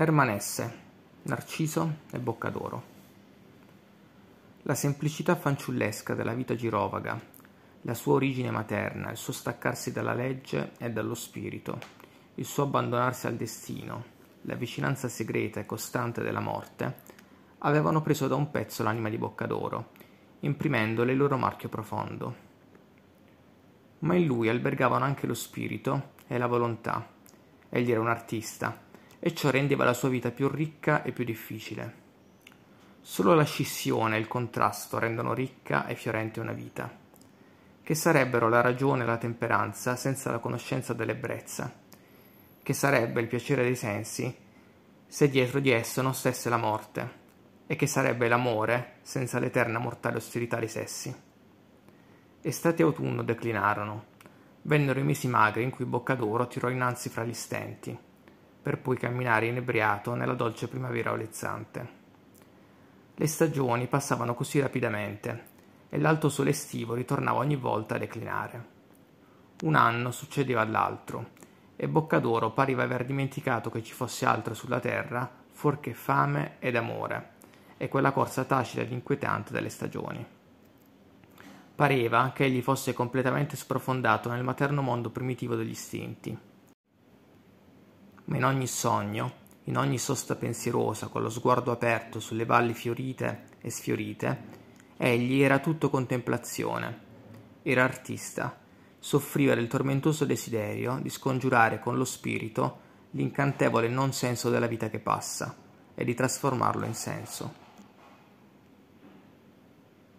Ermanesse, Narciso e Boccadoro. La semplicità fanciullesca della vita girovaga, la sua origine materna, il suo staccarsi dalla legge e dallo spirito, il suo abbandonarsi al destino, la vicinanza segreta e costante della morte, avevano preso da un pezzo l'anima di Boccadoro, imprimendole il loro marchio profondo. Ma in lui albergavano anche lo spirito e la volontà. Egli era un artista, e ciò rendeva la sua vita più ricca e più difficile. Solo la scissione e il contrasto rendono ricca e fiorente una vita. Che sarebbero la ragione e la temperanza senza la conoscenza dell'ebbrezza? Che sarebbe il piacere dei sensi se dietro di esso non stesse la morte? E che sarebbe l'amore senza l'eterna mortale ostilità dei sessi? Estate e autunno declinarono. Vennero i mesi magri in cui Boccadoro tirò innanzi fra gli stenti per poi camminare inebriato nella dolce primavera olezzante. Le stagioni passavano così rapidamente e l'alto sole estivo ritornava ogni volta a declinare. Un anno succedeva all'altro e Boccadoro pareva aver dimenticato che ci fosse altro sulla terra fuorché fame ed amore e quella corsa tacita ed inquietante delle stagioni. Pareva che egli fosse completamente sprofondato nel materno mondo primitivo degli istinti ma in ogni sogno, in ogni sosta pensierosa, con lo sguardo aperto sulle valli fiorite e sfiorite, egli era tutto contemplazione, era artista, soffriva del tormentoso desiderio di scongiurare con lo spirito l'incantevole non senso della vita che passa e di trasformarlo in senso.